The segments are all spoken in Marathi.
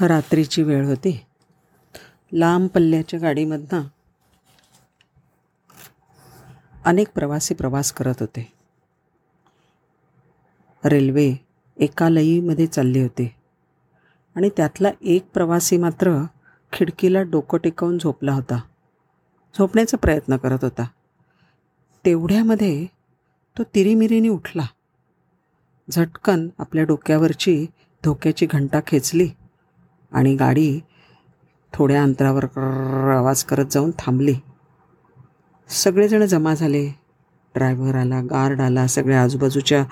रात्रीची वेळ होती. लांब पल्ल्याच्या गाडीमधनं अनेक प्रवासी प्रवास करत होते. रेल्वे एका लईमध्ये चालली होती. आणि त्यातला एक प्रवासी मात्र खिडकीला डोकं टेकवून झोपला होता. झोपण्याचा प्रयत्न करत होता. तेवढ्यामध्ये तो तिरीमिरीने उठला. झटकन आपल्या डोक्यावरची धोक्याची घंटा खेचली. आणि गाडी थोड्या अंतरावर आवाज करत जाऊन थांबली. सगळेजण जमा झाले. ड्रायव्हर आला गार्ड आला सगळ्या आजूबाजूच्या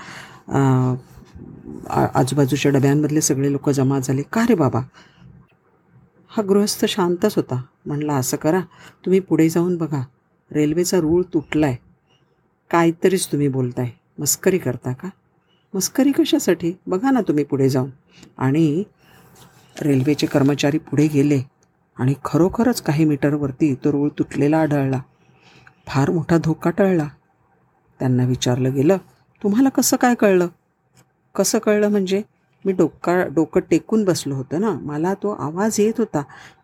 आजूबाजूच्या डब्यांमधले सगळे लोक जमा झाले. का रे बाबा? हा गृहस्थ शांतच होता. म्हणला असं करा. तुम्ही पुढे जाऊन बघा. रेल्वेचा रूळ तुटला आहे काहीतरीच तुम्ही बोलताय. मस्करी करता का? मस्करी कशासाठी? बघा ना तुम्ही पुढे जाऊन. आणि रेल्वेचे कर्मचारी पुढे गेले आणि खरोखरच काही मीटरवरती तो रूळ तुटलेला आढळला. फार मोठा धोका टळला. त्यांना विचारलं गेलं तुम्हाला कसं काय कळलं? कसं कळलं म्हणजे मी डोका डोकं टेकून बसलो होतं ना. मला तो आवाज येत होता.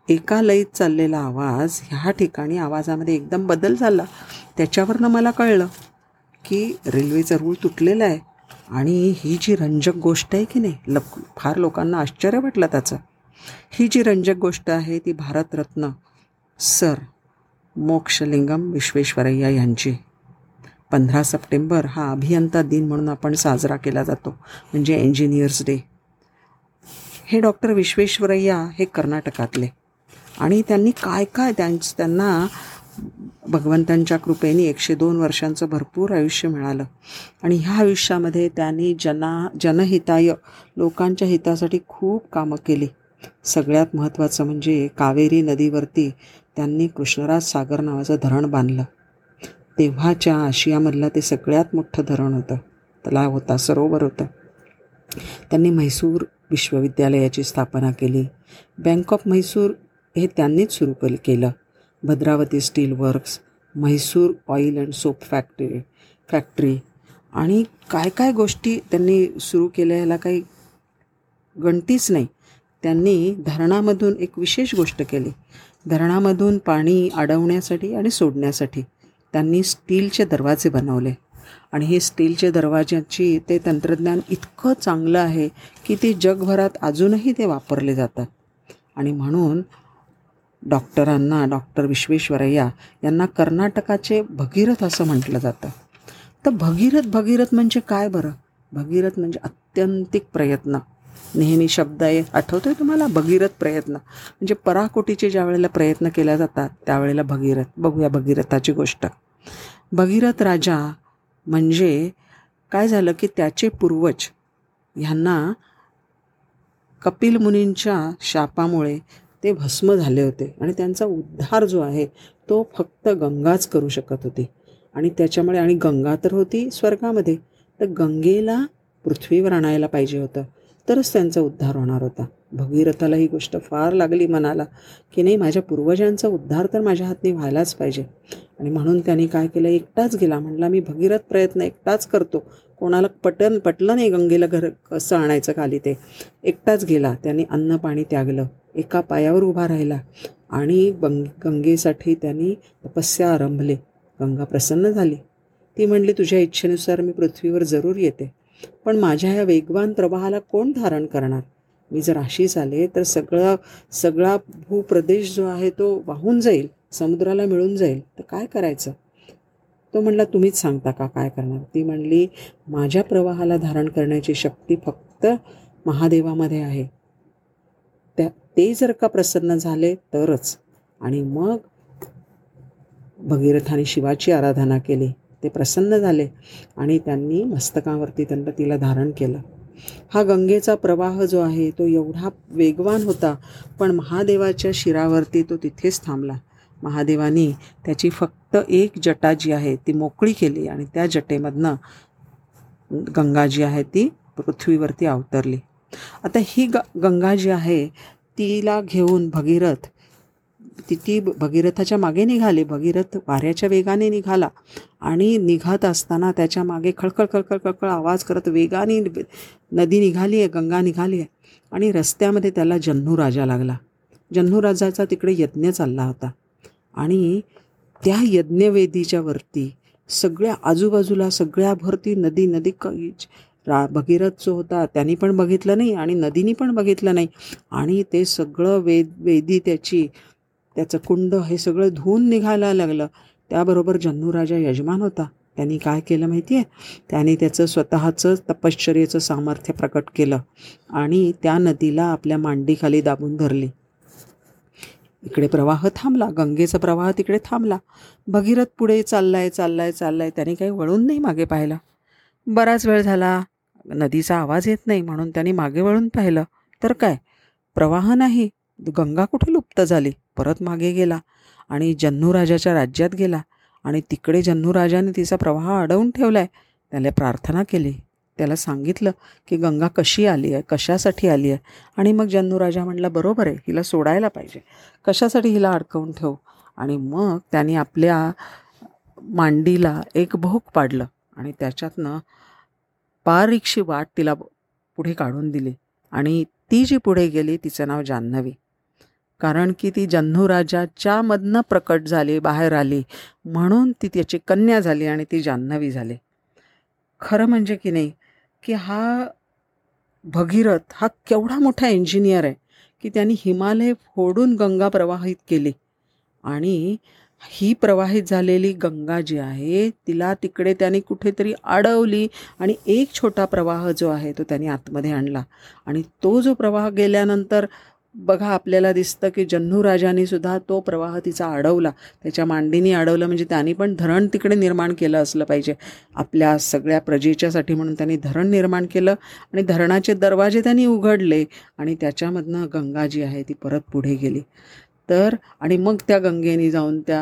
एका लईत चाललेला आवाज ह्या ठिकाणी आवाजामध्ये एकदम बदल झाला. त्याच्यावरनं मला कळलं की रेल्वेचा रूळ तुटलेला आहे. आणि ही जी रंजक गोष्ट आहे की नाही ल फार लोकांना आश्चर्य वाटलं त्याचं. ही जी रंजक गोष्ट आहे ती भारतरत्न सर मोक्षलिंगम विश्वेश्वरय्या यांची. पंधरा सप्टेंबर हा अभियंता दिन म्हणून आपण साजरा केला जातो म्हणजे इंजिनियर्स डे हे डॉक्टर विश्वेश्वरय्या हे कर्नाटकातले आणि त्यांनी काय काय त्यांच त्यांना भगवंतांच्या कृपेने एकशे दोन वर्षांचं भरपूर आयुष्य मिळालं. आणि ह्या आयुष्यामध्ये त्यांनी जना जनहिताय लोकांच्या हितासाठी खूप कामं केली. सगळ्यात महत्त्वाचं म्हणजे कावेरी नदीवरती त्यांनी कृष्णराज सागर नावाचं धरण बांधलं. तेव्हाच्या आशियामधलं ते सगळ्यात मोठं धरण होतं. तलाव होता सरोवर होतं. त्यांनी म्हैसूर विश्वविद्यालयाची स्थापना केली. बँक ऑफ म्हैसूर हे त्यांनीच सुरू केलं. Bhadravati steel works Mysore oil and soap factory factory आणि काय काय गोष्टी त्यांनी सुरू केल्या ह्याला काही गणतीच नाही. त्यांनी धरणामधून एक विशेष गोष्ट केली. धरणामधून पाणी अडवण्यासाठी आणि सोडण्यासाठी त्यांनी स्टीलचे दरवाजे बनवले. आणि हे स्टीलचे दरवाज्याची ते तंत्रज्ञान इतकं चांगलं आहे की ते जगभरात अजूनही ते वापरले जातात. आणि म्हणून डॉक्टरांना डॉक्टर विश्वेश्वरय्या यांना कर्नाटकाचे भगीरथ असं म्हटलं जातं. तर भगीरथ भगीरथ म्हणजे काय बरं? भगीरथ म्हणजे अत्यंतिक प्रयत्न. नेहमी शब्द आहे आठवतोय तुम्हाला? भगीरथ प्रयत्न. म्हणजे पराकोटीचे ज्या वेळेला प्रयत्न केल्या जातात त्यावेळेला भगीरथ. बघूया भगीरथाची गोष्ट. भगीरथ राजा म्हणजे काय झालं की त्याचे पूर्वज ह्यांना कपिल मुनींच्या शापामुळे ते भस्म झाले होते आणि त्यांचा उद्धार जो आहे तो फक्त गंगाच करू शकत होती. आणि त्याच्यामुळे आणि गंगा तर होती स्वर्गामध्ये तर गंगेला पृथ्वीवर आणायला पाहिजे होतं तरच त्यांचा उद्धार होणार होता. भगीरथाला ही गोष्ट फार लागली मनाला की नाही माझ्या पूर्वजांचा उद्धार तर माझ्या हातने व्हायलाच पाहिजे. आणि म्हणून त्यांनी काय केलं एकटाच गेला म्हणला मी भगीरथ प्रयत्न एकटाच करतो. कोणाला पटन पटलं नाही गंगेला घर कसं आणायचं खाली ते. एकटाच गेला त्यांनी अन्न पाणी त्यागलं. एका पायावर उभा राहिला आणि गंग गंगेसाठी त्यांनी तपस्या आरंभले. गंगा प्रसन्न झाली. ती म्हणली तुझ्या इच्छेनुसार मी पृथ्वीवर जरूर येते पण माझ्या ह्या वेगवान प्रवाहाला कोण धारण करणार? मी जर अशीच आले तर सगळा सगळा भूप्रदेश जो आहे तो वाहून जाईल समुद्राला मिळून जाईल. तर काय करायचं? तो म्हणला तुम्हीच सांगता का काय करणार? ती म्हणली माझ्या प्रवाहाला धारण करण्याची शक्ती फक्त महादेवामध्ये आहे. त्या ते जर का प्रसन्न झाले तरच. आणि मग भगीरथाने शिवाची आराधना केली ते प्रसन्न झाले आणि त्यांनी मस्तकावरती त्यांना तिला धारण केलं. हा गंगेचा प्रवाह जो आहे तो एवढा वेगवान होता पण महादेवाच्या शिरावरती तो तिथेच थांबला. महादेवानी त्याची फक्त एक जटा जी आहे ती मोकळी केली आणि त्या जटेमधनं गंगा जी आहे ती पृथ्वीवरती अवतरली. आता ही ग गंगा जी आहे तिला घेऊन भगीरथ ती ती भगीरथाच्या मागे निघाली. भगीरथ वाऱ्याच्या वेगाने निघाला आणि निघत असताना त्याच्यामागे खळखळ खळखळ खळखळ आवाज करत वेगाने नदी निघाली आहे गंगा निघाली आहे आणि रस्त्यामध्ये त्याला जन्नू राजा लागला. जन्नू राजाचा तिकडे यज्ञ चालला होता आणि त्या यज्ञवेदीच्या वरती सगळ्या आजूबाजूला सगळ्या भरती नदी नदी क रा भगीरथ जो होता त्यांनी पण बघितलं नाही आणि नदीनी पण बघितलं नाही. आणि ते सगळं वेद वेदी त्याची त्याचं कुंड हे सगळं धुवून निघायला लागलं. त्याबरोबर जन्नूराजा यजमान होता. त्यांनी काय केलं माहिती आहे त्याने त्याचं स्वतःचं तपश्चर्याचं सामर्थ्य प्रकट केलं आणि त्या नदीला आपल्या मांडीखाली दाबून धरली. इकडे प्रवाह थांबला गंगेचा प्रवाह तिकडे थांबला. भगीरथ पुढे चाललाय चाललाय चाललाय. त्याने काही वळून नाही मागे पाहिलं बराच वेळ झाला. नदीचा आवाज येत नाही म्हणून त्यांनी मागे वळून पाहिलं. तर काय? प्रवाह नाही. गंगा कुठे लुप्त झाली? परत मागे गेला आणि जन्नू राजाच्या राज्यात गेला आणि तिकडे जन्नू राजाने तिचा प्रवाह अडवून ठेवला आहे त्याला प्रार्थना केली. त्याला सांगितलं की गंगा कशी आली आहे? कशासाठी आली आहे? आणि मग जन्नू राजा म्हटला बरोबर आहे. हिला सोडायला पाहिजे. कशासाठी हिला अडकवून ठेवू? आणि मग त्याने आपल्या मांडीला एक भोक पाडलं आणि त्याच्यातनं बारीकशी वाट तिला पुढे काढून दिली. आणि ती जी पुढे गेली तिचं नाव जान्हवी. कारण की ती जन्नू राजाच्यामधनं प्रकट झाली बाहेर आली म्हणून ती त्याची कन्या झाली आणि ती जान्हवी झाली. खरं म्हणजे की नाही की हा भगीरथ हा केवढा मोठा इंजिनियर आहे की त्यांनी हिमालय फोडून गंगा प्रवाहित केली. आणि ही प्रवाहित झालेली गंगा जी आहे तिला तिकडे त्याने कुठेतरी अडवली आणि एक छोटा प्रवाह जो आहे तो त्याने आतमध्ये आणला. आणि तो जो प्रवाह गेल्यानंतर बघा आपल्याला दिसतं की जन्नू सुद्धा तो प्रवाह तिचा अडवला. त्याच्या मांडीनी अडवलं म्हणजे त्यांनी पण धरण तिकडे निर्माण केलं असलं पाहिजे. आपल्या सगळ्या प्रजेच्यासाठी म्हणून त्यांनी धरण निर्माण केलं आणि धरणाचे दरवाजे त्यांनी उघडले आणि त्याच्यामधनं गंगा जी आहे ती परत पुढे गेली. तर आणि मग त्या गंगेने जाऊन त्या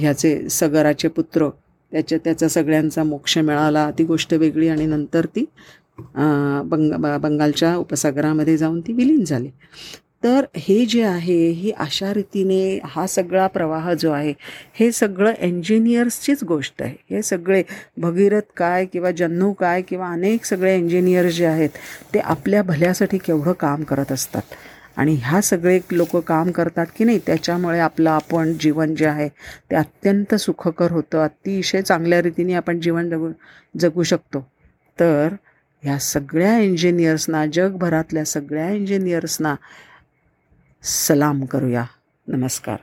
ह्याचे सगराचे पुत्र त्याच्या त्याचा सगळ्यांचा मोक्ष मिळाला. ती गोष्ट वेगळी आणि नंतर ती बंग बंगालच्या उपसागरामध्ये जाऊन ती विलीन झाली. तर हे जे आहे ही अशा रीतीने हा सगळा प्रवाह जो आहे हे सगळं इंजिनियर्सचीच गोष्ट आहे. हे सगळे भगीरथ काय किंवा जन्नू काय किंवा अनेक सगळे इंजिनियर्स जे आहेत ते आपल्या भल्यासाठी केवढं काम करत असतात. आणि ह्या सगळे लोक काम करतात की नाही त्याच्यामुळे आपलं आपण जीवन जे आहे ते अत्यंत सुखकर होतं. अतिशय चांगल्या रीतीने आपण जीवन जगू जगू शकतो. तर ह्या सगळ्या इंजिनियर्सना जगभरातल्या सगळ्या इंजिनियर्सना सलाम करूया. नमस्कार.